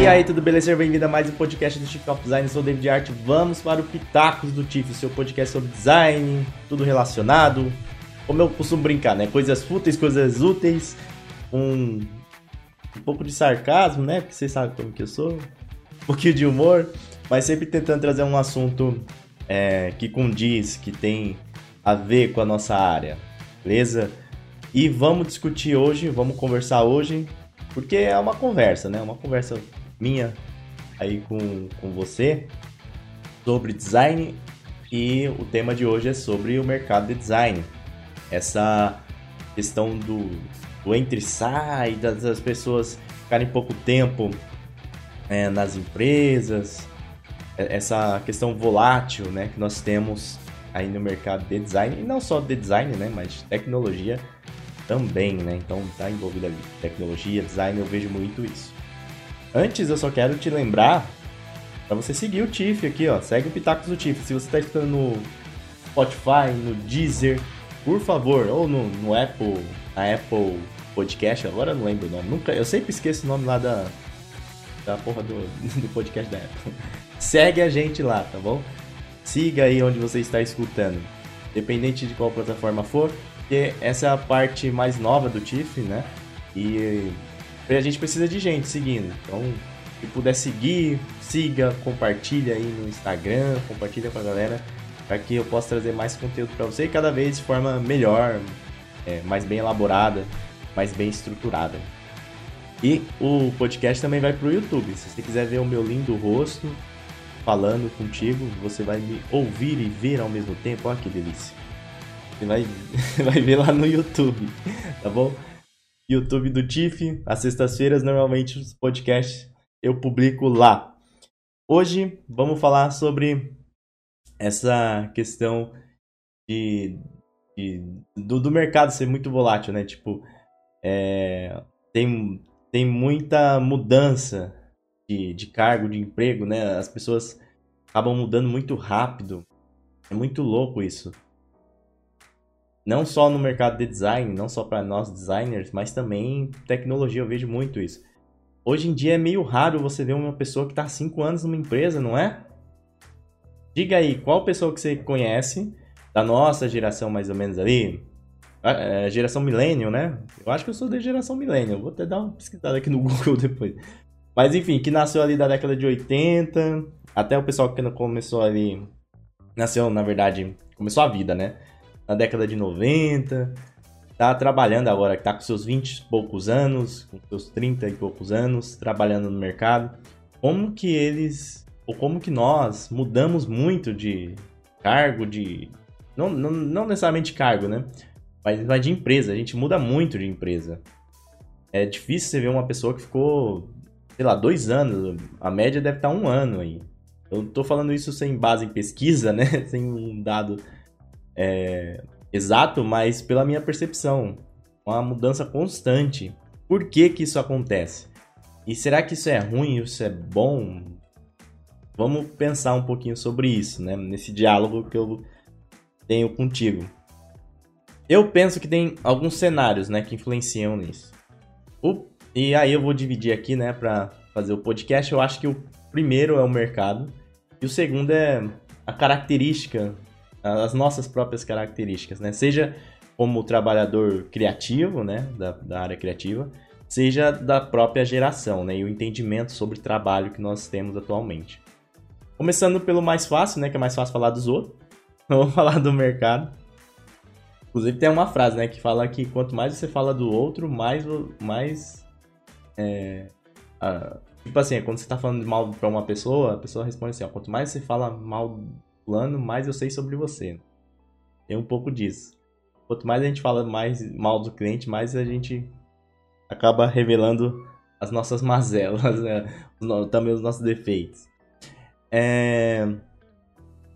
E aí, tudo beleza? Bem-vindo a mais um podcast do Chief of Design. Eu sou o David Art. Vamos para o Pitacos do Tiff, seu podcast sobre design, tudo relacionado. Como eu costumo brincar, né? Coisas fúteis, coisas úteis, um, um pouco de sarcasmo, né? Porque vocês sabem como que eu sou. Um pouquinho de humor, mas sempre tentando trazer um assunto é, que condiz, que tem a ver com a nossa área, beleza? E vamos discutir hoje, vamos conversar hoje, porque é uma conversa, né? Uma conversa minha aí com, com você sobre design e o tema de hoje é sobre o mercado de design. Essa questão do, do entre-sai, das, das, pessoas ficarem pouco tempo é, nas empresas, é, essa questão volátil né, que nós temos aí no mercado de design, e não só de design, né, mas de tecnologia também, né? Então tá envolvida ali. Tecnologia, design, eu vejo muito isso. Antes eu só quero te lembrar para você seguir o Tiff aqui, ó. Segue o Pitacos do Tiff. Se você tá escutando no Spotify, no Deezer, por favor, ou no, no Apple, na Apple Podcast, agora eu não lembro o nome. Nunca, eu sempre esqueço o nome lá da da porra do, do podcast da Apple. Segue a gente lá, tá bom? Siga aí onde você está escutando. Independente de qual plataforma for, porque essa é a parte mais nova do TIFF, né? E a gente precisa de gente seguindo. Então, se puder seguir, siga, compartilha aí no Instagram, compartilha com a galera, para que eu possa trazer mais conteúdo para você e cada vez de forma melhor, é, mais bem elaborada, mais bem estruturada. E o podcast também vai para o YouTube. Se você quiser ver o meu lindo rosto falando contigo, você vai me ouvir e ver ao mesmo tempo. Olha que delícia. Você vai, vai ver lá no YouTube, tá bom? YouTube do TIFF. Às sextas-feiras, normalmente, os podcasts eu publico lá. Hoje, vamos falar sobre essa questão de, de do, do, mercado ser muito volátil, né? Tipo, é, tem, tem muita mudança de, de cargo, de emprego, né? As pessoas acabam mudando muito rápido. É muito louco isso. Não só no mercado de design, não só para nós designers, mas também tecnologia, eu vejo muito isso. Hoje em dia é meio raro você ver uma pessoa que está há 5 anos numa empresa, não é? Diga aí, qual pessoa que você conhece, da nossa geração mais ou menos ali, a, a geração millennial, né? Eu acho que eu sou da geração millennial, vou até dar uma pesquisada aqui no Google depois. Mas enfim, que nasceu ali da década de 80, até o pessoal que começou ali, nasceu, na verdade, começou a vida, né? Na década de 90, tá trabalhando agora, que tá com seus 20 e poucos anos, com seus 30 e poucos anos, trabalhando no mercado. Como que eles, ou como que nós mudamos muito de cargo, de. Não, não, não necessariamente cargo, né? Mas, mas de empresa, a gente muda muito de empresa. É difícil você ver uma pessoa que ficou, sei lá, dois anos, a média deve estar um ano aí. Eu tô falando isso sem base em pesquisa, né? Sem um dado é, exato, mas pela minha percepção, uma mudança constante. Por que que isso acontece? E será que isso é ruim, isso é bom? Vamos pensar um pouquinho sobre isso, né? Nesse diálogo que eu tenho contigo. Eu penso que tem alguns cenários, né, que influenciam nisso. O... E aí eu vou dividir aqui, né, para fazer o podcast. Eu acho que o primeiro é o mercado e o segundo é a característica as nossas próprias características, né? Seja como trabalhador criativo, né, da, da área criativa, seja da própria geração, né, e o entendimento sobre trabalho que nós temos atualmente. Começando pelo mais fácil, né, que é mais fácil falar dos outros, vamos falar do mercado. Inclusive tem uma frase, né, que fala que quanto mais você fala do outro, mais, mais é, tipo assim, é quando você está falando mal para uma pessoa, a pessoa responde assim, ó, quanto mais você fala mal plano, mais eu sei sobre você. Tem um pouco disso. Quanto mais a gente fala mais mal do cliente, mais a gente acaba revelando as nossas mazelas, né? também os nossos defeitos. É...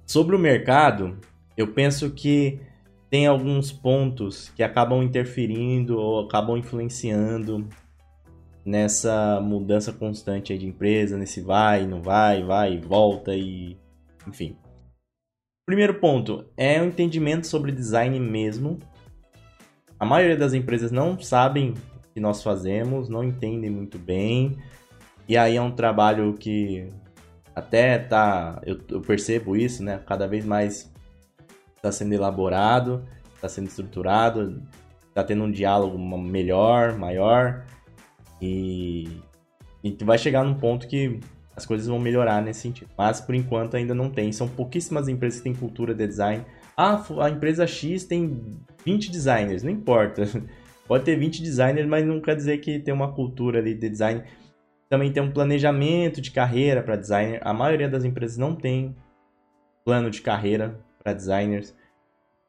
Sobre o mercado, eu penso que tem alguns pontos que acabam interferindo ou acabam influenciando nessa mudança constante de empresa, nesse vai, não vai, vai, volta e enfim. Primeiro ponto é o entendimento sobre design mesmo. A maioria das empresas não sabem o que nós fazemos, não entendem muito bem. E aí é um trabalho que até tá. Eu, eu percebo isso, né? Cada vez mais está sendo elaborado, está sendo estruturado, está tendo um diálogo melhor, maior. E, e vai chegar num ponto que as coisas vão melhorar nesse sentido. Mas por enquanto ainda não tem. São pouquíssimas empresas que têm cultura de design. Ah, a empresa X tem 20 designers, não importa. Pode ter 20 designers, mas não quer dizer que tem uma cultura ali de design. Também tem um planejamento de carreira para designer. A maioria das empresas não tem plano de carreira para designers.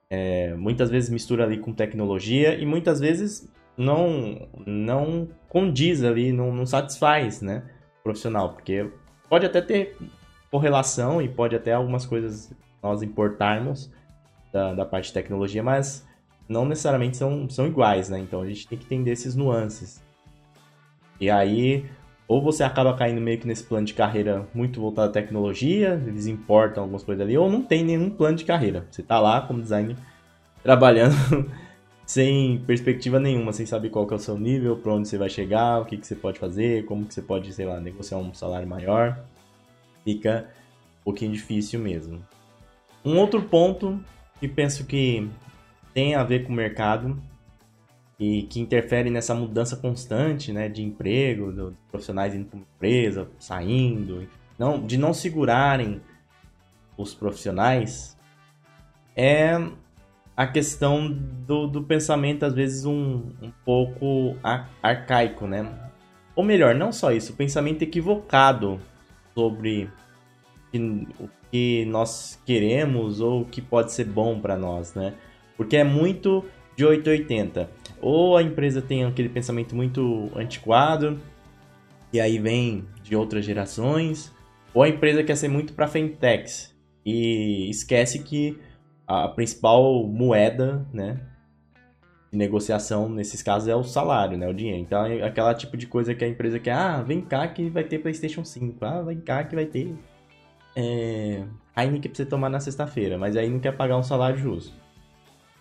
É, muitas vezes mistura ali com tecnologia e muitas vezes não não condiz ali, não, não satisfaz, né, profissional, porque pode até ter correlação e pode até algumas coisas nós importarmos da, da parte de tecnologia, mas não necessariamente são, são iguais, né? Então a gente tem que entender esses nuances. E aí, ou você acaba caindo meio que nesse plano de carreira muito voltado à tecnologia, eles importam algumas coisas ali, ou não tem nenhum plano de carreira. Você tá lá como designer trabalhando sem perspectiva nenhuma, sem saber qual que é o seu nível, para onde você vai chegar, o que, que você pode fazer, como que você pode, sei lá, negociar um salário maior. Fica um pouquinho difícil mesmo. Um outro ponto que penso que tem a ver com o mercado e que interfere nessa mudança constante né, de emprego, dos profissionais indo para uma empresa, saindo, não, de não segurarem os profissionais, é a questão do, do pensamento, às vezes, um, um pouco arcaico, né? Ou melhor, não só isso, o pensamento equivocado sobre o que nós queremos ou o que pode ser bom para nós, né? Porque é muito de 880. Ou a empresa tem aquele pensamento muito antiquado, e aí vem de outras gerações, ou a empresa quer ser muito para fintechs e esquece que a principal moeda, né, de negociação nesses casos é o salário, né, o dinheiro. Então é aquela tipo de coisa que a empresa quer, ah, vem cá que vai ter PlayStation 5, ah, vem cá que vai ter é, Heineken pra você tomar na sexta-feira, mas aí não quer pagar um salário justo.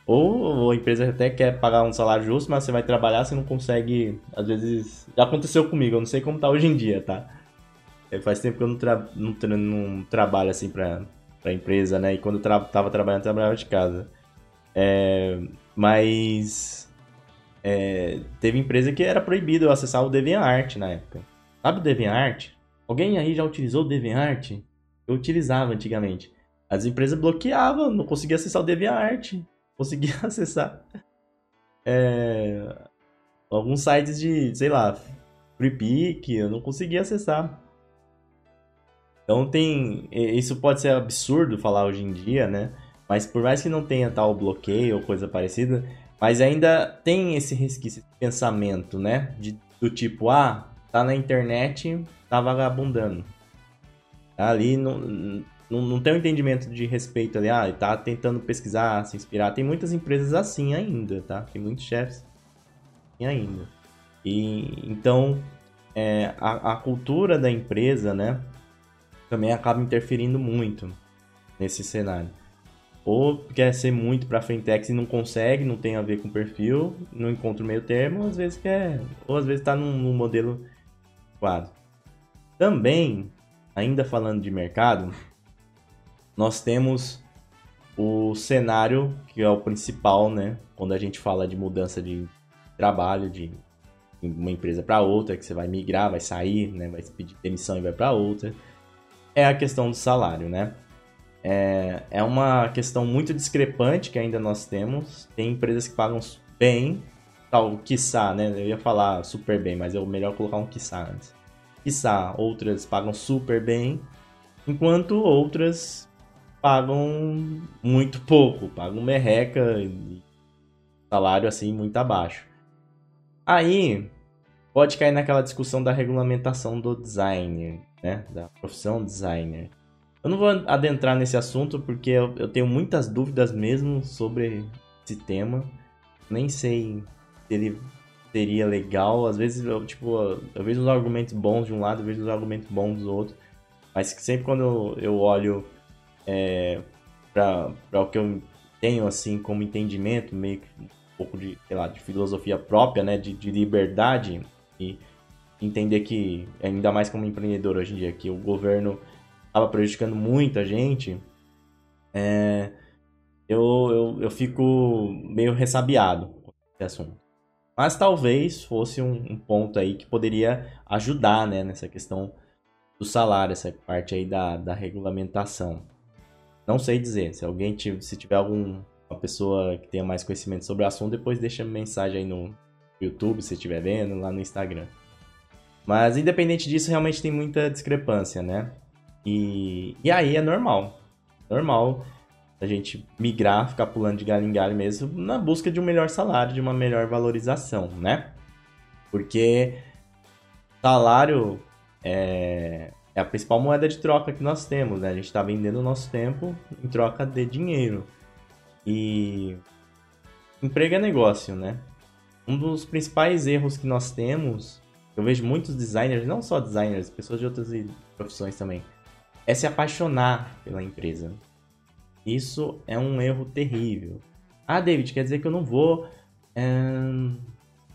Ou a empresa até quer pagar um salário justo, mas você vai trabalhar, você não consegue. Às vezes. Já aconteceu comigo, eu não sei como tá hoje em dia, tá? É, faz tempo que eu não, tra... não, tra... não trabalho assim pra... pra empresa, né? E quando tra... tava trabalhando, trabalhava de casa. É... Mas. É... Teve empresa que era proibido acessar o DeviantArt na época. Sabe o DeviantArt? Alguém aí já utilizou o DeviantArt? Eu utilizava antigamente. As empresas bloqueavam, não conseguia acessar o DeviantArt consegui acessar é, alguns sites de, sei lá, Free eu não conseguia acessar. Então tem. Isso pode ser absurdo falar hoje em dia, né? Mas por mais que não tenha tal bloqueio ou coisa parecida, mas ainda tem esse resquício de pensamento, né? De, do tipo, ah, tá na internet, tá vagabundando. Tá ali, não, não, não tem um entendimento de respeito ali, ah, tá tentando pesquisar, se inspirar. Tem muitas empresas assim ainda, tá? Tem muitos chefes assim ainda. E então é, a, a cultura da empresa, né, também acaba interferindo muito nesse cenário. Ou quer ser muito para fintech e não consegue, não tem a ver com perfil, não encontra o meio termo, às vezes quer, ou às vezes está num, num modelo quadro. Também, ainda falando de mercado, nós temos o cenário, que é o principal, né? Quando a gente fala de mudança de trabalho, de uma empresa para outra, que você vai migrar, vai sair, né? Vai pedir demissão e vai para outra. É a questão do salário, né? É, é uma questão muito discrepante que ainda nós temos. Tem empresas que pagam bem, tal, quiçá, né? Eu ia falar super bem, mas é melhor colocar um quiçá antes. Quiçá, outras pagam super bem, enquanto outras pagam muito pouco, pagam merreca e salário assim muito abaixo. Aí pode cair naquela discussão da regulamentação do designer, né? Da profissão designer. Eu não vou adentrar nesse assunto porque eu, eu tenho muitas dúvidas mesmo sobre esse tema. Nem sei se ele seria legal. Às vezes eu, tipo, eu vejo os argumentos bons de um lado, eu vejo os argumentos bons do outro. Mas sempre quando eu, eu olho é, para o que eu tenho assim como entendimento, meio que um pouco de, sei lá, de filosofia própria, né, de, de liberdade e entender que, ainda mais como empreendedor hoje em dia, que o governo estava prejudicando muita gente, é, eu, eu, eu fico meio ressabiado com esse assunto. Mas talvez fosse um, um, ponto aí que poderia ajudar né, nessa questão do salário, essa parte aí da, da regulamentação. Não sei dizer, se alguém tiver, se tiver alguma pessoa que tenha mais conhecimento sobre o assunto, depois deixa mensagem aí no YouTube, se estiver vendo, lá no Instagram. Mas independente disso, realmente tem muita discrepância, né? E, e aí é normal. Normal a gente migrar, ficar pulando de galho em galho mesmo, na busca de um melhor salário, de uma melhor valorização, né? Porque salário é, é a principal moeda de troca que nós temos, né? A gente está vendendo o nosso tempo em troca de dinheiro. E emprego é negócio, né? Um dos principais erros que nós temos, eu vejo muitos designers, não só designers, pessoas de outras profissões também, é se apaixonar pela empresa. Isso é um erro terrível. Ah, David, quer dizer que eu não vou. É,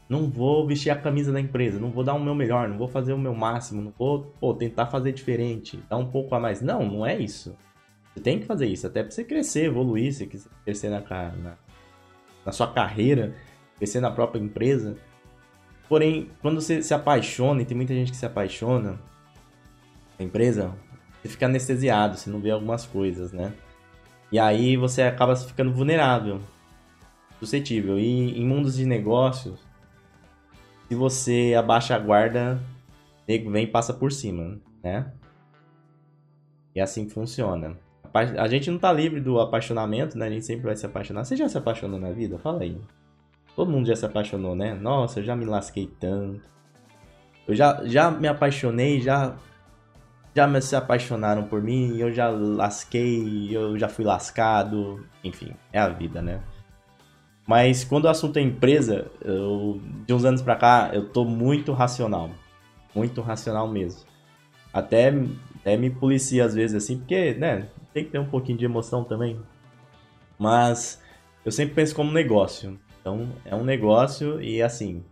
não vou vestir a camisa da empresa, não vou dar o meu melhor, não vou fazer o meu máximo, não vou pô, tentar fazer diferente, dar um pouco a mais. Não, não é isso. Você tem que fazer isso, até para você crescer, evoluir, você quiser crescer na, na, na sua carreira, crescer na própria empresa. Porém, quando você se apaixona, e tem muita gente que se apaixona na empresa, você fica anestesiado, você não vê algumas coisas, né? E aí você acaba ficando vulnerável, suscetível. E em mundos de negócios, se você abaixa a guarda, nego vem e passa por cima, né? E assim funciona. A gente não tá livre do apaixonamento, né? A gente sempre vai se apaixonar. Você já se apaixonou na vida? Fala aí. Todo mundo já se apaixonou, né? Nossa, eu já me lasquei tanto. Eu já, já me apaixonei, já já se apaixonaram por mim, eu já lasquei, eu já fui lascado, enfim, é a vida, né? Mas quando o assunto é empresa, eu, de uns anos pra cá, eu tô muito racional. Muito racional mesmo. Até, até me policia às vezes assim, porque, né, tem que ter um pouquinho de emoção também. Mas eu sempre penso como negócio. Então, é um negócio e assim,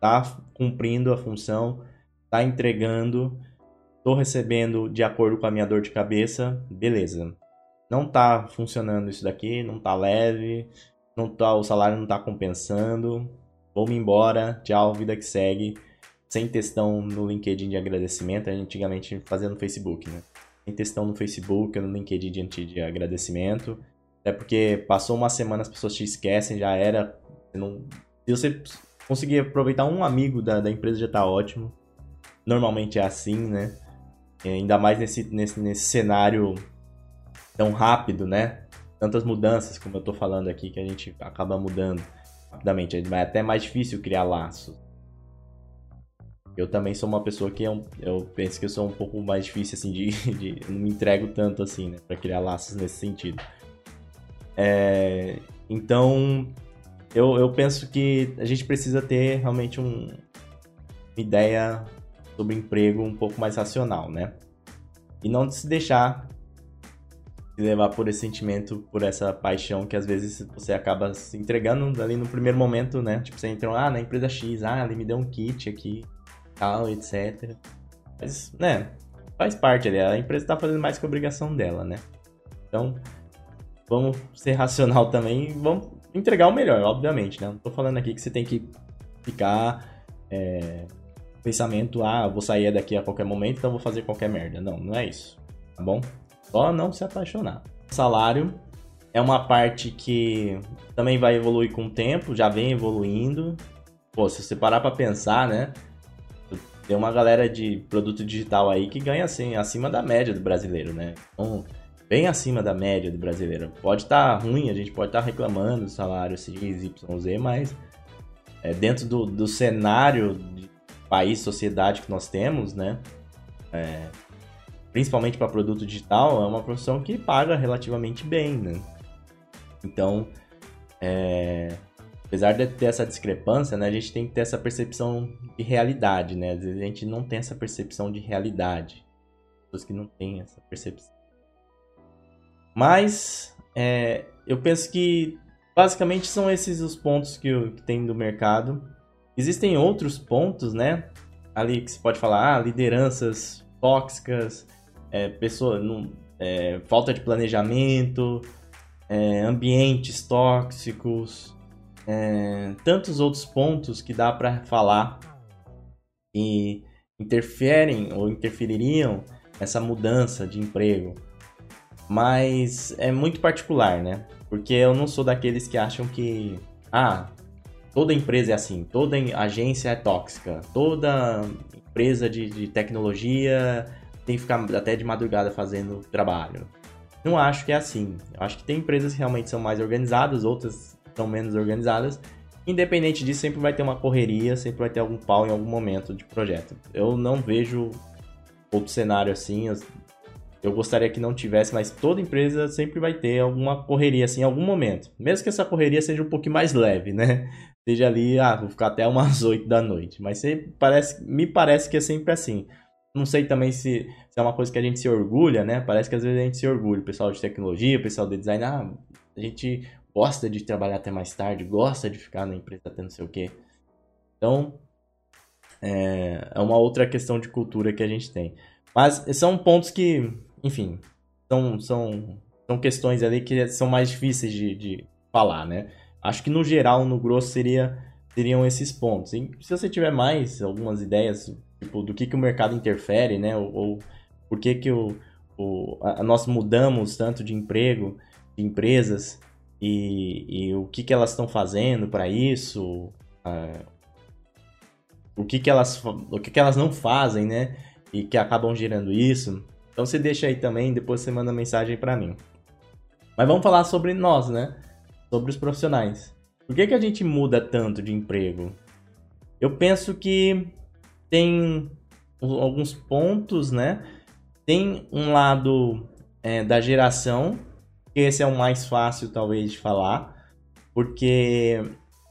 tá cumprindo a função, tá entregando Tô recebendo de acordo com a minha dor de cabeça, beleza. Não tá funcionando isso daqui, não tá leve, não tá, o salário não tá compensando. Vou-me embora, tchau, vida que segue. Sem textão no LinkedIn de agradecimento, antigamente fazia no Facebook, né? Sem textão no Facebook, no LinkedIn de agradecimento. Até porque passou uma semana, as pessoas te esquecem, já era. Não... Se você conseguir aproveitar um amigo da, da empresa, já tá ótimo. Normalmente é assim, né? É, ainda mais nesse, nesse, nesse cenário tão rápido, né? Tantas mudanças, como eu tô falando aqui, que a gente acaba mudando rapidamente. É até mais difícil criar laços. Eu também sou uma pessoa que é um, eu penso que eu sou um pouco mais difícil, assim, de, de não me entrego tanto, assim, né? Pra criar laços nesse sentido. É, então, eu, eu penso que a gente precisa ter realmente um, uma ideia sobre emprego um pouco mais racional, né? E não se deixar se levar por esse sentimento, por essa paixão que às vezes você acaba se entregando ali no primeiro momento, né? Tipo, você entrou, ah, na empresa X, ah, ele me deu um kit aqui, tal, etc. Mas, né, faz parte ali, a empresa tá fazendo mais que a obrigação dela, né? Então, vamos ser racional também vamos entregar o melhor, obviamente, né? Não tô falando aqui que você tem que ficar é, pensamento, ah, vou sair daqui a qualquer momento, então vou fazer qualquer merda. Não, não é isso, tá bom? Só não se apaixonar. Salário é uma parte que também vai evoluir com o tempo, já vem evoluindo. Pô, se você parar pra pensar, né? Tem uma galera de produto digital aí que ganha assim, acima da média do brasileiro, né? Então, bem acima da média do brasileiro. Pode estar tá ruim, a gente pode estar tá reclamando do salário X, Y, Z, mas é, dentro do, do cenário de país, sociedade que nós temos, né? É, principalmente para produto digital, é uma profissão que paga relativamente bem, né? Então, é, apesar de ter essa discrepância, né, a gente tem que ter essa percepção de realidade, né? Às vezes a gente não tem essa percepção de realidade. Pessoas que não têm essa percepção. Mas, é, eu penso que basicamente são esses os pontos que, que tem do mercado. Existem outros pontos, né? ali que se pode falar, ah, lideranças tóxicas, é, pessoa, não, é, falta de planejamento, é, ambientes tóxicos, é, tantos outros pontos que dá para falar e interferem ou interfeririam nessa mudança de emprego. Mas é muito particular, né? Porque eu não sou daqueles que acham que ah, toda empresa é assim, toda agência é tóxica, toda empresa de, de tecnologia tem que ficar até de madrugada fazendo trabalho. Não acho que é assim. Eu acho que tem empresas que realmente são mais organizadas, outras são menos organizadas. Independente disso, sempre vai ter uma correria, sempre vai ter algum pau em algum momento de projeto. Eu não vejo outro cenário assim. Gostaria que não tivesse, mas toda empresa sempre vai ter alguma correria assim em algum momento. Mesmo que essa correria seja um pouquinho mais leve, né? Seja ali, ah, vou ficar até umas 8 da noite. Mas parece, me parece que é sempre assim. Não sei também se, se, é uma coisa que a gente se orgulha, né? Parece que às vezes a gente se orgulha. O pessoal de tecnologia, o pessoal de design, ah, a gente gosta de trabalhar até mais tarde, gosta de ficar na empresa até não sei o quê. Então, é, é uma outra questão de cultura que a gente tem. Mas são pontos que, enfim, são, são, são questões ali que são mais difíceis de, de falar, né? Acho que no geral, no grosso, seria, seriam esses pontos. E se você tiver mais algumas ideias, tipo, do que, que o mercado interfere, né? Ou, ou por que, que o, o, a, nós mudamos tanto de emprego, de empresas, e, e o que, que elas estão fazendo para isso, uh, o, que, que, elas, o que, que elas não fazem, né? e que acabam gerando isso. Então você deixa aí também, depois você manda mensagem para mim. Mas vamos falar sobre nós, né? Sobre os profissionais. Por que, que a gente muda tanto de emprego? Eu penso que tem alguns pontos, né? Tem um lado é, da geração, que esse é o mais fácil, talvez, de falar, porque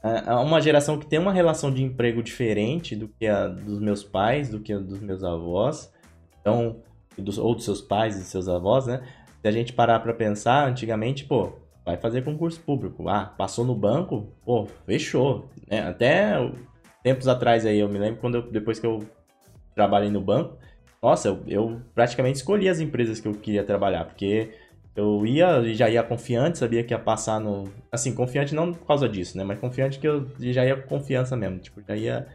é, é uma geração que tem uma relação de emprego diferente do que a dos meus pais, do que a dos meus avós, então, dos, ou dos seus pais e seus avós, né? Se a gente parar para pensar, antigamente, pô, vai fazer concurso público. Ah, passou no banco, pô, fechou. É, até tempos atrás aí, eu me lembro quando eu, depois que eu trabalhei no banco, nossa, eu, eu praticamente escolhi as empresas que eu queria trabalhar, porque eu ia, já ia confiante, sabia que ia passar no. Assim, confiante não por causa disso, né? Mas confiante que eu já ia com confiança mesmo. Tipo, já ia.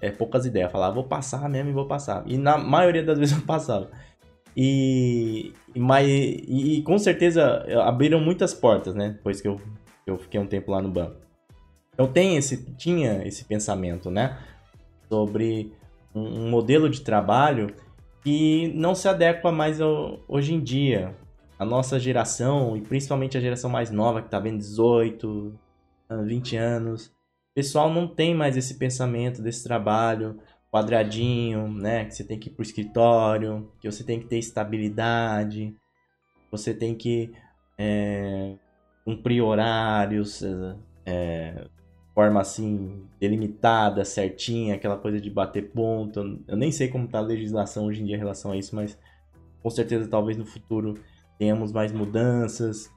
É, poucas ideias. Falar, vou passar mesmo e vou passar. E na maioria das vezes eu passava. E, mas, e, com certeza abriram muitas portas, né? Depois que eu, eu fiquei um tempo lá no banco. Então tem esse, tinha esse pensamento, né? Sobre um, um modelo de trabalho que não se adequa mais ao, hoje em dia a nossa geração, e principalmente a geração mais nova, que está vendo 18, 20 anos, o pessoal não tem mais esse pensamento desse trabalho quadradinho, né? Que você tem que ir pro escritório, que você tem que ter estabilidade, você tem que é, cumprir horários, é, forma assim, delimitada, certinha, aquela coisa de bater ponto. Eu nem sei como está a legislação hoje em dia em relação a isso, mas com certeza talvez no futuro tenhamos mais mudanças.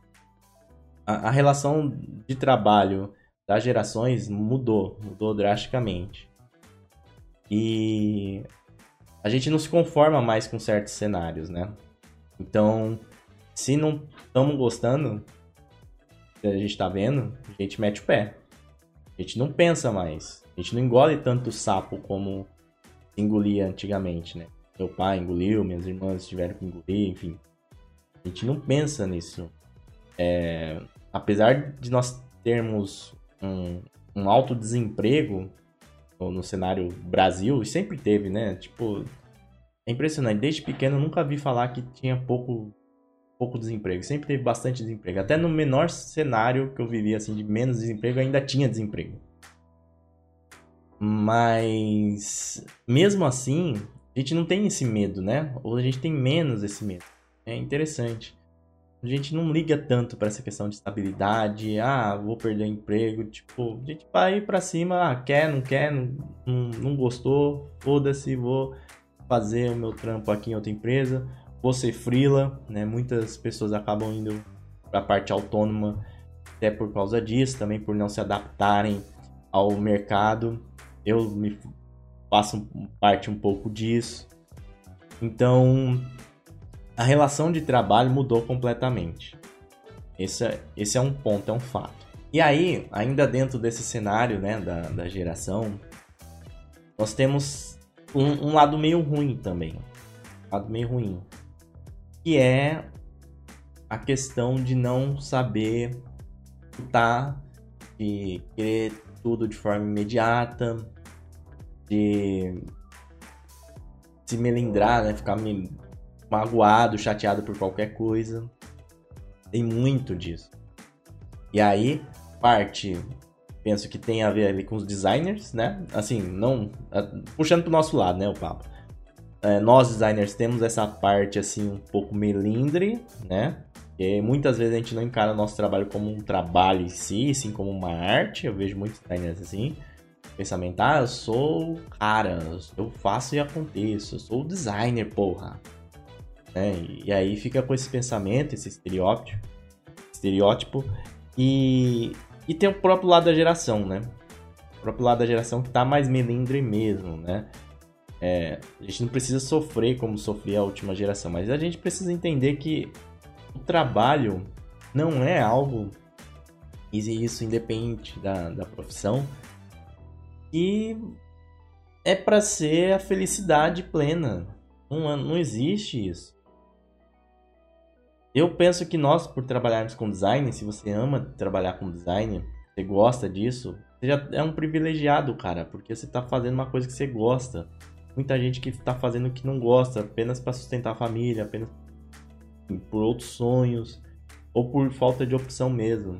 A, a relação de trabalho das gerações mudou, mudou drasticamente. E a gente não se conforma mais com certos cenários, né? Então, se não estamos gostando a gente está vendo, a gente mete o pé. A gente não pensa mais. A gente não engole tanto sapo como engolia antigamente, né? Meu pai engoliu, minhas irmãs tiveram que engolir, enfim. A gente não pensa nisso. É, apesar de nós termos um, um alto desemprego no cenário Brasil, e sempre teve, né? Tipo, é impressionante. Desde pequeno eu nunca vi falar que tinha pouco, pouco desemprego. Sempre teve bastante desemprego. Até no menor cenário que eu vivia, assim, de menos desemprego, ainda tinha desemprego. Mas, mesmo assim, a gente não tem esse medo, né? Ou a gente tem menos esse medo. É interessante. A gente não liga tanto para essa questão de estabilidade, ah, vou perder o emprego, tipo, a gente vai para cima, ah, quer, não quer, não, não, não gostou, foda-se, vou fazer o meu trampo aqui em outra empresa, vou ser freela, né? Muitas pessoas acabam indo para a parte autônoma até por causa disso, também por não se adaptarem ao mercado. Eu me faço parte um pouco disso. Então, a relação de trabalho mudou completamente. Esse é, esse é um ponto, é um fato. E aí, ainda dentro desse cenário né, da, da geração, nós temos um, um lado meio ruim também. Um lado meio ruim. Que é a questão de não saber lutar, de querer tudo de forma imediata, de se melindrar, né? Ficar me magoado, chateado por qualquer coisa. Tem muito disso. E aí, parte, penso que tem a ver ali com os designers, né? Assim, não. Puxando pro nosso lado, né, o papo. É, nós designers temos essa parte assim um pouco melindre, né? E muitas vezes a gente não encara o nosso trabalho como um trabalho em si, sim como uma arte. Eu vejo muitos designers assim. Pensamento, ah, eu sou cara, eu faço e aconteço, eu sou designer, porra. É, e aí fica com esse pensamento, esse estereótipo, estereótipo e, e tem o próprio lado da geração, né? O próprio lado da geração que tá mais melindre mesmo, né? É, a gente não precisa sofrer como sofria a última geração, mas a gente precisa entender que o trabalho não é algo, e isso independente da, da profissão, que é para ser a felicidade plena. Não, não existe isso. Eu penso que nós, por trabalharmos com design, se você ama trabalhar com design, você gosta disso, você já é um privilegiado, cara, porque você tá fazendo uma coisa que você gosta. Muita gente que tá fazendo o que não gosta, apenas para sustentar a família, apenas por outros sonhos ou por falta de opção mesmo.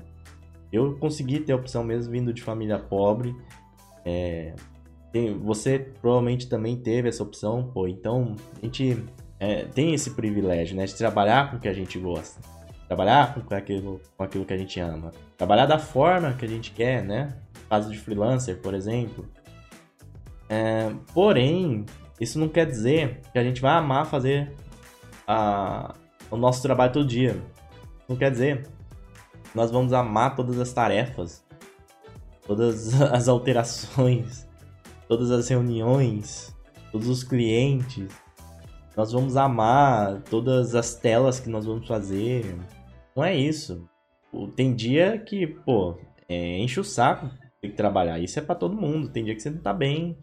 Eu consegui ter opção mesmo vindo de família pobre. É, você provavelmente também teve essa opção, pô. Então a gente é, tem esse privilégio, né, de trabalhar com o que a gente gosta, trabalhar com aquilo, com aquilo que a gente ama, trabalhar da forma que a gente quer, né? Caso de freelancer, por exemplo. É, porém, isso não quer dizer que a gente vai amar fazer a, o nosso trabalho todo dia. Não quer dizer nós vamos amar todas as tarefas, todas as alterações, todas as reuniões, todos os clientes. Nós vamos amar todas as telas que nós vamos fazer. Não é isso. Tem dia que, pô, é, enche o saco ter que trabalhar. Isso é para todo mundo. Tem dia que você não tá bem.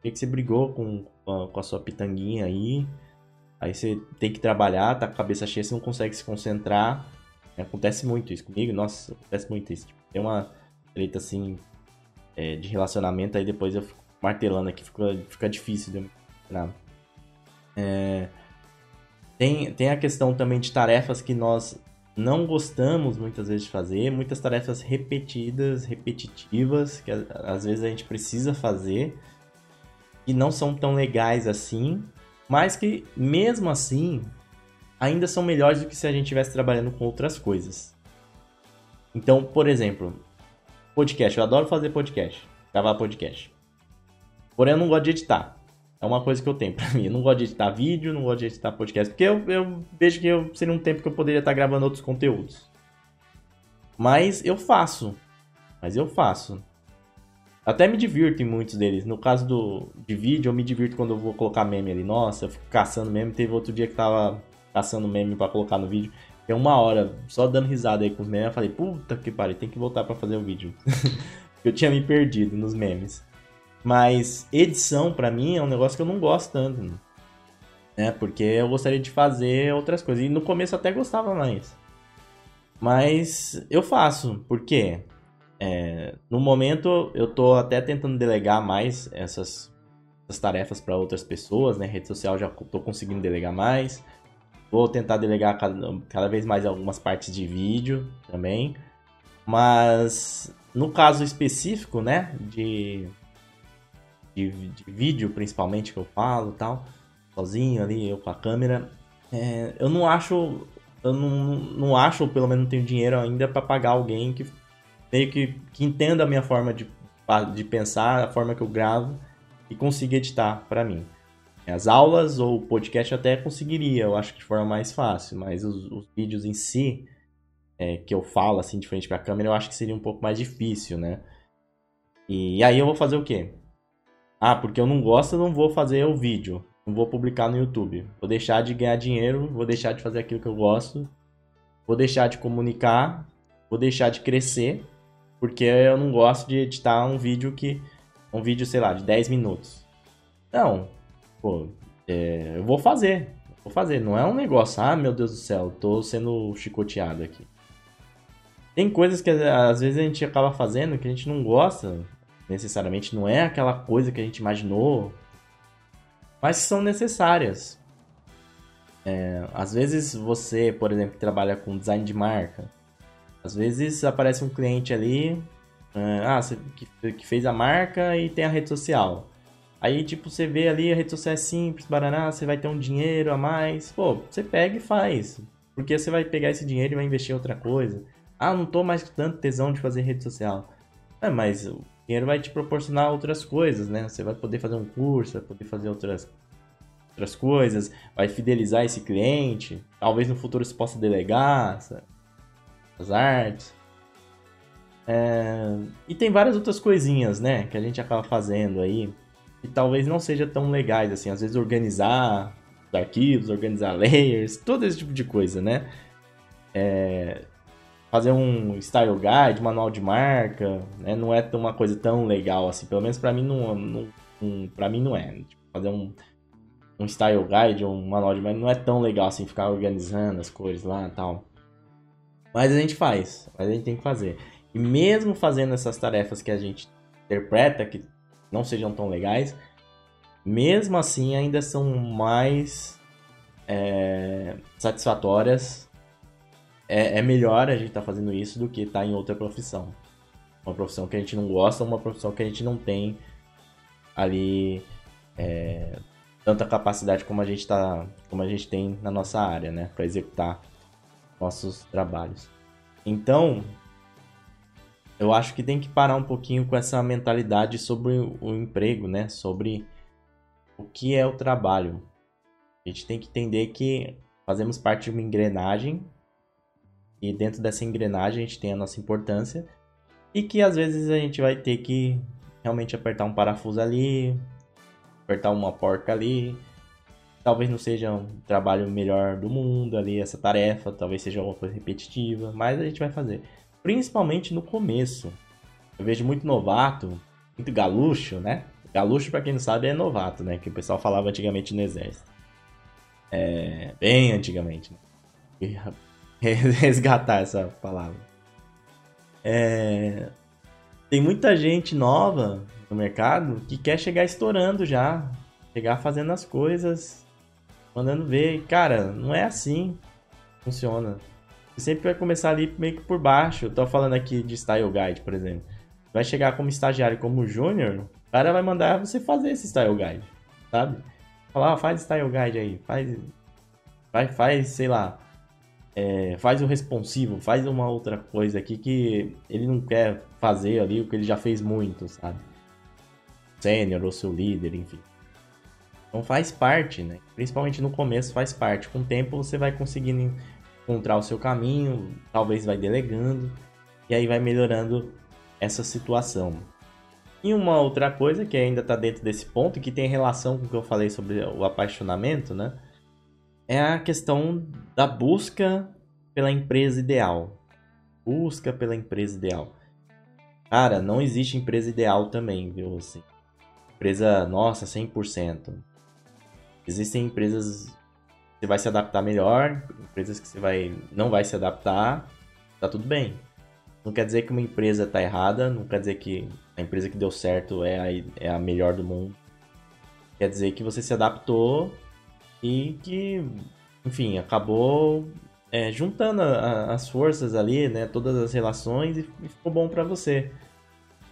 Tem dia que você brigou com, com a sua pitanguinha aí. Aí você tem que trabalhar, tá com a cabeça cheia, você não consegue se concentrar. Acontece muito isso comigo, nossa, acontece muito isso. Tipo, tem uma treta assim é, de relacionamento, aí depois eu fico martelando aqui, fica, fica difícil de eu é, tem, tem a questão também de tarefas que nós não gostamos muitas vezes de fazer, muitas tarefas repetidas, repetitivas, que às vezes a gente precisa fazer e não são tão legais assim, mas que mesmo assim ainda são melhores do que se a gente estivesse trabalhando com outras coisas. Então, por exemplo, podcast, eu adoro fazer podcast, gravar podcast. Porém, eu não gosto de editar. É uma coisa que eu tenho pra mim. Eu não gosto de editar vídeo, não gosto de editar podcast, porque eu, eu vejo que eu, seria um tempo que eu poderia estar gravando outros conteúdos. Mas eu faço. Mas eu faço. Até me divirto em muitos deles. No caso do, de vídeo, eu me divirto quando eu vou colocar meme ali. Nossa, eu fico caçando meme. Teve outro dia que tava caçando meme para colocar no vídeo. Tem uma hora só dando risada aí com os memes. Eu falei, puta que pariu, tem que voltar para fazer o vídeo. eu tinha me perdido nos memes. Mas edição, para mim, é um negócio que eu não gosto tanto. Né? Porque eu gostaria de fazer outras coisas. E no começo até gostava mais. Mas eu faço. Por quê? É, no momento, eu tô até tentando delegar mais essas, essas tarefas para outras pessoas, né? Rede social já tô conseguindo delegar mais. Vou tentar delegar cada, cada vez mais algumas partes de vídeo também. Mas no caso específico, né? De, de, de vídeo, principalmente, que eu falo tal, sozinho ali, eu com a câmera, é, eu não acho. Eu não, não acho, ou pelo menos não tenho dinheiro ainda para pagar alguém que meio que, que entenda a minha forma de, de pensar, a forma que eu gravo e consiga editar para mim. As aulas ou podcast até conseguiria, eu acho que de forma mais fácil, mas os, os vídeos em si, é, que eu falo assim de frente para a câmera, eu acho que seria um pouco mais difícil, né? E aí eu vou fazer o quê? Ah, porque eu não gosto, eu não vou fazer o vídeo. Não vou publicar no YouTube. Vou deixar de ganhar dinheiro, vou deixar de fazer aquilo que eu gosto. Vou deixar de comunicar, vou deixar de crescer, porque eu não gosto de editar um vídeo que um vídeo, sei lá, de 10 minutos. Não. Pô, é, eu vou fazer. Vou fazer. Não é um negócio, ah, meu Deus do céu, tô sendo chicoteado aqui. Tem coisas que às vezes a gente acaba fazendo que a gente não gosta, necessariamente não é aquela coisa que a gente imaginou, mas são necessárias. É, às vezes você, por exemplo, que trabalha com design de marca, às vezes aparece um cliente ali, é, ah, você, que, que, fez a marca e tem a rede social. Aí, tipo, você vê ali a rede social é simples, baraná, você vai ter um dinheiro a mais. Pô, você pega e faz. Porque você vai pegar esse dinheiro e vai investir em outra coisa. Ah, não tô mais com tanto tesão de fazer rede social. É, mas dinheiro vai te proporcionar outras coisas, né? Você vai poder fazer um curso, vai poder fazer outras, outras coisas, vai fidelizar esse cliente. Talvez no futuro você possa delegar sabe? as artes. É... E tem várias outras coisinhas, né? Que a gente acaba fazendo aí. Que talvez não seja tão legais, assim. Às vezes organizar os arquivos, organizar layers, todo esse tipo de coisa, né? É fazer um style guide, manual de marca, né? Não é uma coisa tão legal assim. Pelo menos para mim não, não, para mim não é. Tipo, fazer um, um style guide, um manual de marca não é tão legal assim ficar organizando as cores lá e tal. Mas a gente faz, mas a gente tem que fazer. E mesmo fazendo essas tarefas que a gente interpreta que não sejam tão legais, mesmo assim ainda são mais é, satisfatórias é, é melhor a gente estar tá fazendo isso do que estar tá em outra profissão. Uma profissão que a gente não gosta, uma profissão que a gente não tem ali é, tanta capacidade como a gente tá, como a gente tem na nossa área, né, para executar nossos trabalhos. Então, eu acho que tem que parar um pouquinho com essa mentalidade sobre o emprego, né, sobre o que é o trabalho. A gente tem que entender que fazemos parte de uma engrenagem e dentro dessa engrenagem a gente tem a nossa importância e que às vezes a gente vai ter que realmente apertar um parafuso ali, apertar uma porca ali. Talvez não seja um trabalho melhor do mundo ali, essa tarefa, talvez seja uma coisa repetitiva, mas a gente vai fazer. Principalmente no começo. Eu vejo muito novato, muito galucho, né? Galucho, para quem não sabe, é novato, né? Que o pessoal falava antigamente no exército. É, bem antigamente. Né? resgatar essa palavra. É... Tem muita gente nova no mercado que quer chegar estourando já, chegar fazendo as coisas, mandando ver. Cara, não é assim que funciona. Você sempre vai começar ali meio que por baixo. Eu tô falando aqui de Style Guide, por exemplo. Vai chegar como estagiário, como júnior, o cara vai mandar você fazer esse Style Guide, sabe? Falar, ah, faz Style Guide aí, faz, vai, faz, sei lá, é, faz o responsivo, faz uma outra coisa aqui que ele não quer fazer ali o que ele já fez muito, sabe? Sênior ou seu líder, enfim. Então faz parte, né? Principalmente no começo faz parte. Com o tempo você vai conseguindo encontrar o seu caminho, talvez vai delegando, e aí vai melhorando essa situação. E uma outra coisa que ainda está dentro desse ponto, que tem relação com o que eu falei sobre o apaixonamento, né? É a questão da busca pela empresa ideal. Busca pela empresa ideal. Cara, não existe empresa ideal também, viu? Assim, empresa, nossa, 100%. Existem empresas que você vai se adaptar melhor, empresas que você vai não vai se adaptar, tá tudo bem. Não quer dizer que uma empresa tá errada, não quer dizer que a empresa que deu certo é a, é a melhor do mundo. Quer dizer que você se adaptou e que, enfim, acabou é, juntando a, as forças ali, né, todas as relações e, e ficou bom para você.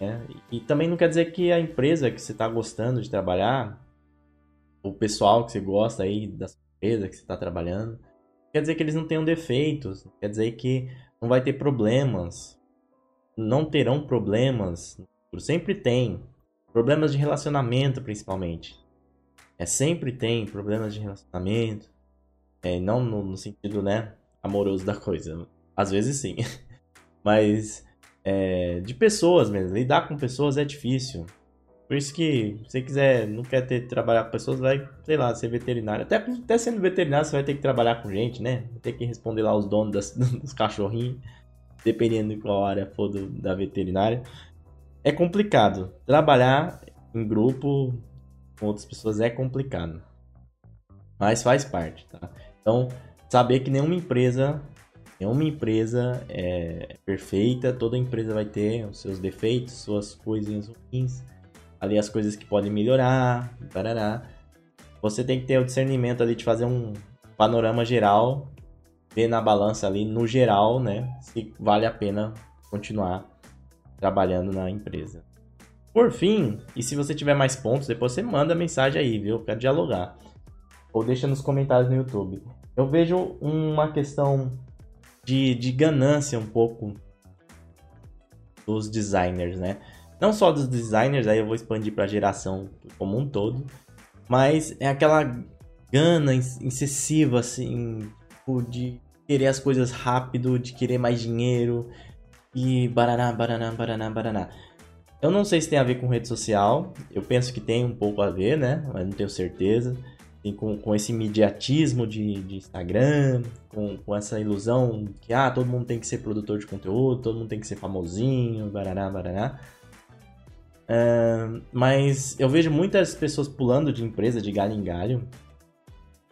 Né? E, e também não quer dizer que a empresa que você está gostando de trabalhar, o pessoal que você gosta aí da empresa que você está trabalhando, quer dizer que eles não tenham defeitos, quer dizer que não vai ter problemas, não terão problemas, sempre tem problemas de relacionamento principalmente. É, sempre tem problemas de relacionamento. É, não no, no, sentido, né, amoroso da coisa. Às vezes sim. Mas é, de pessoas mesmo. Lidar com pessoas é difícil. Por isso que, se você quiser, não quer ter trabalhar com pessoas, vai, sei lá, ser veterinário. Até, até sendo veterinário, você vai ter que trabalhar com gente, né? Vai ter que responder lá os donos das, dos cachorrinhos, dependendo de qual área for do, da veterinária. É complicado. Trabalhar em grupo com outras pessoas é complicado. Mas faz parte, tá? Então, saber que nenhuma empresa nenhuma empresa é perfeita, toda empresa vai ter os seus defeitos, suas coisinhas ruins ali as coisas que podem melhorar, parará. Você tem que ter o discernimento ali de fazer um panorama geral, ver na balança ali no geral, né, se vale a pena continuar trabalhando na empresa. Por fim, e se você tiver mais pontos, depois você manda mensagem aí, viu? Quero dialogar. Ou deixa nos comentários no YouTube. Eu vejo uma questão de, de ganância um pouco dos designers, né? Não só dos designers, aí eu vou expandir para a geração como um todo, mas é aquela gana excessiva, assim, de querer as coisas rápido, de querer mais dinheiro e baraná, baraná, baraná, baraná. Eu não sei se tem a ver com rede social, eu penso que tem um pouco a ver, né? Mas não tenho certeza. Tem com, com esse imediatismo de, de Instagram, com, com essa ilusão que ah, todo mundo tem que ser produtor de conteúdo, todo mundo tem que ser famosinho, baraná, baraná. Uh, mas eu vejo muitas pessoas pulando de empresa de galho em galho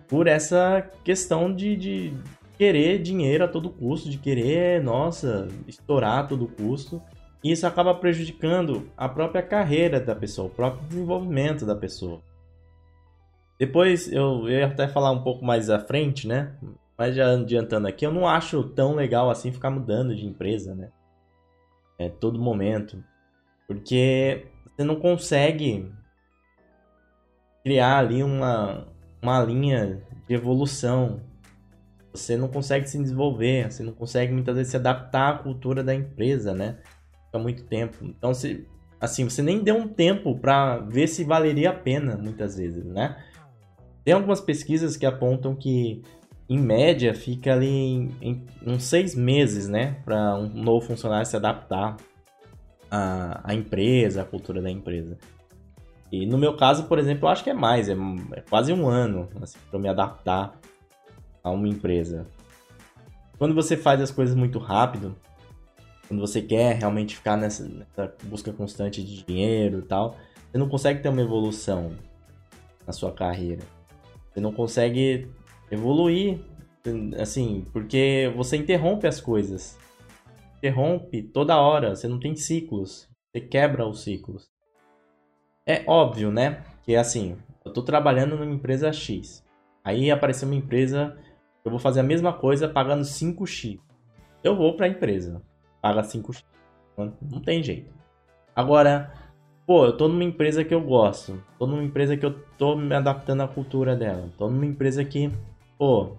por essa questão de, de querer dinheiro a todo custo, de querer, nossa, estourar a todo custo. Isso acaba prejudicando a própria carreira da pessoa, o próprio desenvolvimento da pessoa. Depois eu, eu ia até falar um pouco mais à frente, né? Mas já adiantando aqui, eu não acho tão legal assim ficar mudando de empresa, né? É todo momento. Porque você não consegue criar ali uma, uma linha de evolução. Você não consegue se desenvolver, você não consegue muitas vezes se adaptar à cultura da empresa, né? Fica muito tempo. Então, se, assim, você nem deu um tempo para ver se valeria a pena, muitas vezes, né? Tem algumas pesquisas que apontam que, em média, fica ali em, em uns seis meses, né? Para um novo funcionário se adaptar a, a empresa, a cultura da empresa. E no meu caso, por exemplo, eu acho que é mais, é, é quase um ano assim, para me adaptar a uma empresa. Quando você faz as coisas muito rápido, quando você quer realmente ficar nessa, nessa busca constante de dinheiro e tal, você não consegue ter uma evolução na sua carreira. Você não consegue evoluir, assim, porque você interrompe as coisas interrompe toda hora, você não tem ciclos, você quebra os ciclos. É óbvio, né? Que é assim, eu estou trabalhando numa empresa X. Aí apareceu uma empresa, eu vou fazer a mesma coisa pagando 5x. Eu vou para a empresa, paga 5x. Não tem jeito. Agora, pô, eu tô numa empresa que eu gosto. Tô numa empresa que eu tô me adaptando à cultura dela. Tô numa empresa que, pô,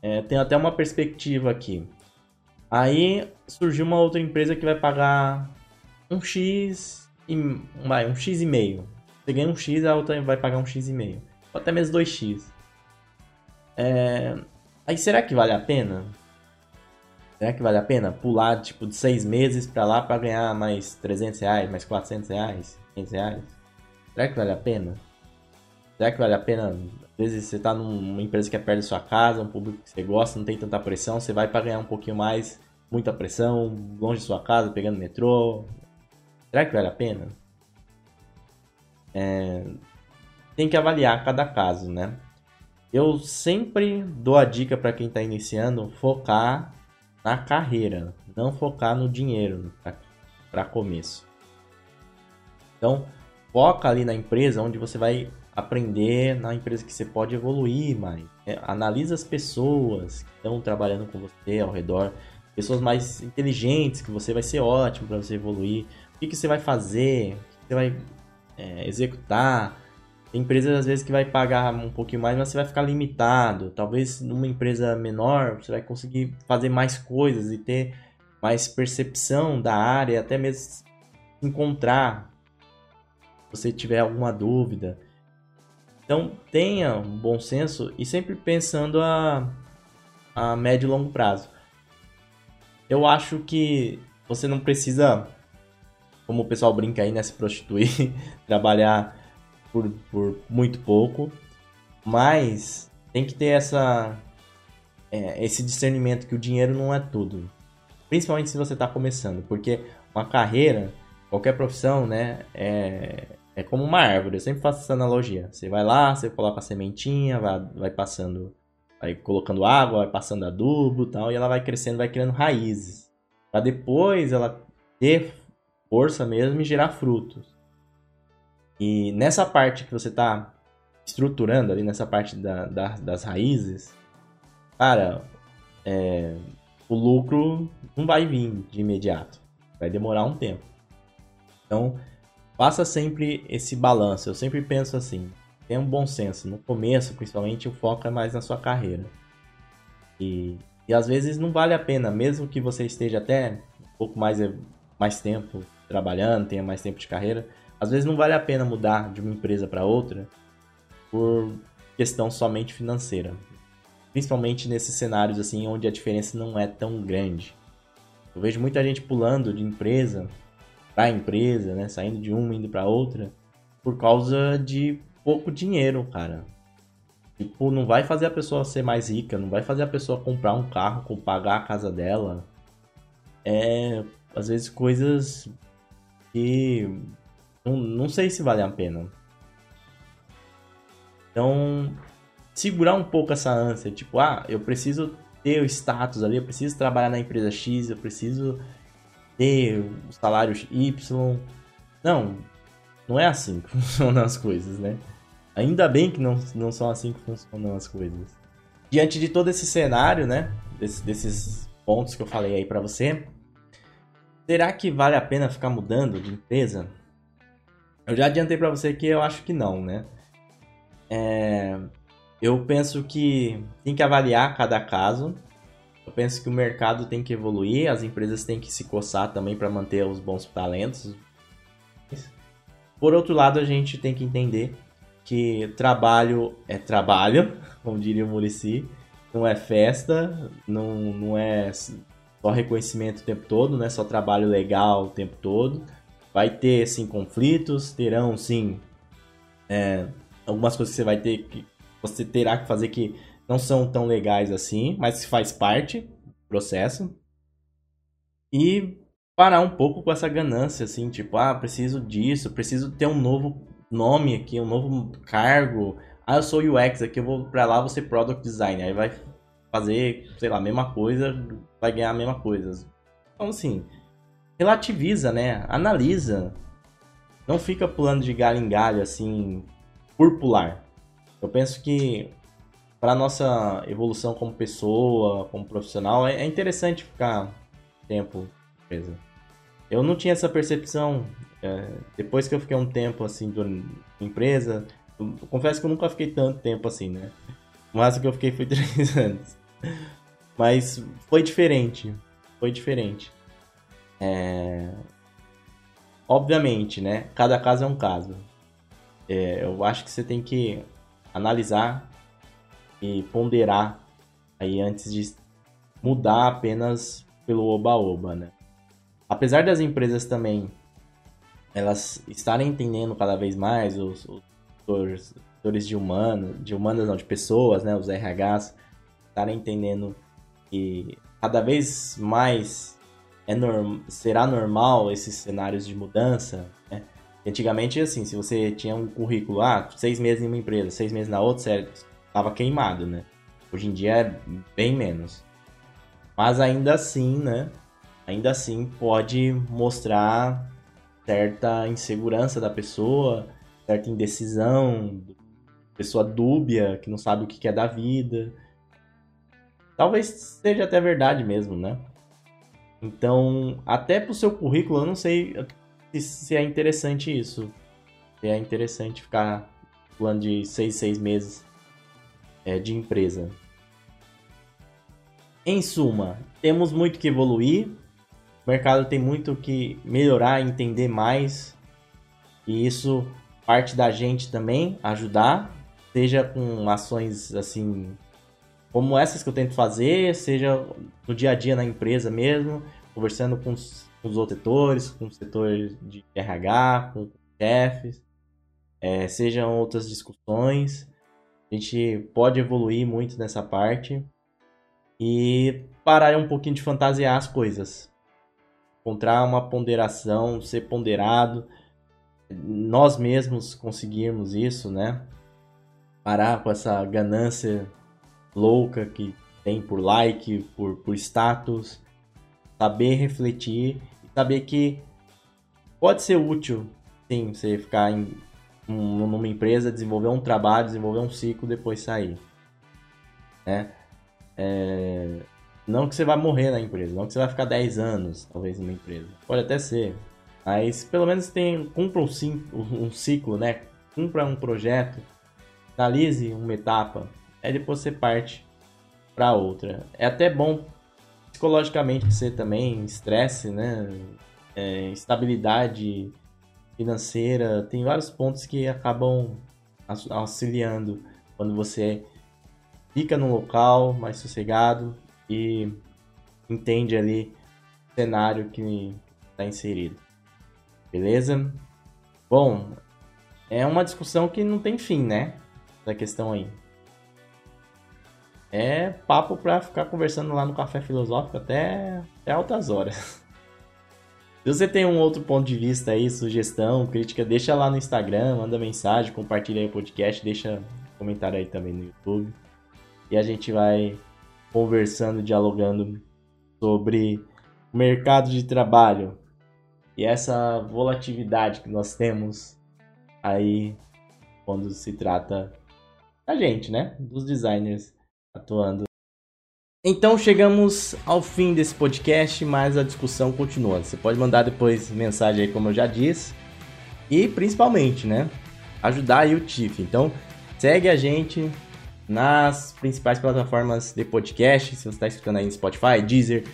é, tem até uma perspectiva aqui. Aí surgiu uma outra empresa que vai pagar um X e vai, um X e meio. Você ganha um X, a outra vai pagar um X e meio. Ou até mesmo 2X. É... Aí será que vale a pena? Será que vale a pena pular tipo de seis meses para lá para ganhar mais 300 reais, mais 400 reais, 500 reais? Será que vale a pena? Será que vale a pena? Às vezes você tá numa empresa que é perto da sua casa, um público que você gosta, não tem tanta pressão, você vai para ganhar um pouquinho mais muita pressão, longe de sua casa, pegando metrô. Será que vale a pena? É... Tem que avaliar cada caso, né? Eu sempre dou a dica para quem está iniciando focar na carreira, não focar no dinheiro para começo. Então, foca ali na empresa onde você vai aprender, na empresa que você pode evoluir mais. É, analisa as pessoas que estão trabalhando com você ao redor pessoas mais inteligentes, que você vai ser ótimo para você evoluir. O que, que você vai fazer? O que você vai é, executar? Empresas às vezes que vai pagar um pouquinho mais, mas você vai ficar limitado. Talvez numa empresa menor você vai conseguir fazer mais coisas e ter mais percepção da área, até mesmo encontrar se você tiver alguma dúvida. Então tenha um bom senso e sempre pensando a, a médio e longo prazo eu acho que você não precisa como o pessoal brinca aí, né? Se prostituir, trabalhar por, por muito pouco. Mas tem que ter essa, é, esse discernimento que o dinheiro não é tudo. Principalmente se você está começando, porque uma carreira, qualquer profissão, né, é, é como uma árvore. Eu sempre faço essa analogia. Você vai lá, você coloca a sementinha, vai, vai passando, vai colocando água, vai passando adubo, tal, e ela vai crescendo, vai criando raízes, para depois ela ter força mesmo e gerar frutos. E nessa parte que você está estruturando ali, nessa parte da, da, das raízes, cara, é, o lucro não vai vir de imediato. Vai demorar um tempo. Então, faça sempre esse balanço. Eu sempre penso assim, tenha um bom senso. No começo, principalmente, o foco é mais na sua carreira. E, e às vezes não vale a pena, mesmo que você esteja até um pouco mais, mais tempo trabalhando, tenha mais tempo de carreira, às vezes não vale a pena mudar de uma empresa para outra por questão somente financeira. Principalmente nesses cenários assim onde a diferença não é tão grande. Eu vejo muita gente pulando de empresa para empresa, né, saindo de uma indo para outra por causa de pouco dinheiro, cara. Tipo, não vai fazer a pessoa ser mais rica, não vai fazer a pessoa comprar um carro, pagar a casa dela. É, às vezes coisas que não, não sei se vale a pena. Então, segurar um pouco essa ânsia, tipo, ah, eu preciso ter o status ali, eu preciso trabalhar na empresa X, eu preciso ter o salário Y. Não, não é assim que funcionam as coisas, né? Ainda bem que não, não são assim que funcionam as coisas. Diante de todo esse cenário, né? Des, desses pontos que eu falei aí para você, será que vale a pena ficar mudando de empresa? Eu já adiantei para você que eu acho que não, né? É, eu penso que tem que avaliar cada caso. Eu penso que o mercado tem que evoluir, as empresas têm que se coçar também para manter os bons talentos. Por outro lado, a gente tem que entender que trabalho é trabalho, como diria o Murici, não é festa, não, não é só reconhecimento o tempo todo, não é só trabalho legal o tempo todo. Vai ter, sim, conflitos, terão, sim, é, algumas coisas que você vai ter que. Você terá que fazer que não são tão legais assim, mas faz parte do processo. E parar um pouco com essa ganância, assim, tipo, ah, preciso disso, preciso ter um novo nome aqui, um novo cargo. Ah, eu sou UX aqui, eu vou pra lá, ser Product Designer. Aí vai fazer, sei lá, a mesma coisa, vai ganhar a mesma coisa. Então, assim, relativiza, né? Analisa. Não fica pulando de galho em galho, assim, por pular. Eu penso que para nossa evolução como pessoa, como profissional, é, é interessante ficar tempo presa. Eu não tinha essa percepção é, depois que eu fiquei um tempo assim do empresa. Eu, confesso que eu nunca fiquei tanto tempo assim, né? O que eu fiquei foi três anos. Mas foi diferente. Foi diferente. É... Obviamente, né? Cada caso é um caso. É, eu acho que você tem que analisar e ponderar aí antes de mudar apenas pelo oba-oba, né? Apesar das empresas também elas estarem entendendo cada vez mais os, os setores de humanos, de humanas não, de pessoas, né, os RHs, estarem entendendo que cada vez mais é norm, será normal esses cenários de mudança, né? Antigamente, assim, se você tinha um currículo, ah, seis meses em uma empresa, seis meses na outra, você estava queimado, né? Hoje em dia é bem menos. Mas ainda assim, né? Ainda assim pode mostrar certa insegurança da pessoa, certa indecisão, pessoa dúbia, que não sabe o que é da vida. Talvez seja até verdade mesmo, né? Então, até pro seu currículo, eu não sei se é interessante isso. Se é interessante ficar falando de seis, seis meses é, de empresa. Em suma, temos muito que evoluir. O mercado tem muito que melhorar, entender mais. E isso parte da gente também ajudar, seja com ações assim como essas que eu tento fazer, seja no dia a dia na empresa mesmo, conversando com os com os outros setores, com o setor de RH, com chefes, é, sejam outras discussões. A gente pode evoluir muito nessa parte e parar um pouquinho de fantasiar as coisas. Encontrar uma ponderação, ser ponderado, nós mesmos conseguirmos isso, né? Parar com essa ganância louca que tem por like, por, por status, saber refletir e saber que pode ser útil, sim, você ficar em um, numa empresa, desenvolver um trabalho, desenvolver um ciclo, depois sair, né? É... Não que você vai morrer na empresa, não que você vai ficar 10 anos, talvez, numa empresa. Pode até ser. Mas pelo menos tem, cumpra um, um ciclo, né? Cumpra um projeto, finalize uma etapa, aí depois você parte para outra. É até bom psicologicamente você também, estresse, né? É, estabilidade financeira, tem vários pontos que acabam auxiliando quando você fica num local mais sossegado e entende ali o cenário que está inserido. Beleza? Bom, é uma discussão que não tem fim, né? Da questão aí. É papo pra ficar conversando lá no Café Filosófico até, até altas horas. Se você tem um outro ponto de vista aí, sugestão, crítica, deixa lá no Instagram, manda mensagem, compartilha aí o podcast, deixa comentário aí também no YouTube. E a gente vai conversando, dialogando sobre o mercado de trabalho e essa volatilidade que nós temos aí quando se trata da gente, né? Dos designers atuando. Então chegamos ao fim desse podcast, mas a discussão continua. Você pode mandar depois mensagem aí, como eu já disse. E principalmente, né? Ajudar aí o TIFF. Então segue a gente nas principais plataformas de podcast. Se você está escutando aí no Spotify, Deezer,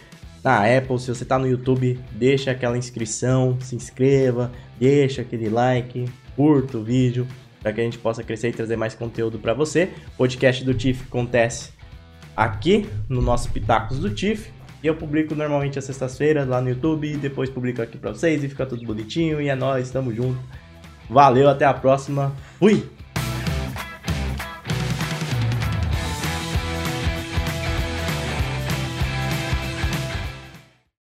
na Apple. Se você está no YouTube, deixa aquela inscrição, se inscreva, deixa aquele like, curta o vídeo para que a gente possa crescer e trazer mais conteúdo para você. O podcast do TIF acontece aqui no nosso Pitacos do TIF. E eu publico normalmente às sextas-feiras lá no YouTube, depois publico aqui para vocês e fica tudo bonitinho. E é nóis, tamo junto. Valeu, até a próxima. Fui!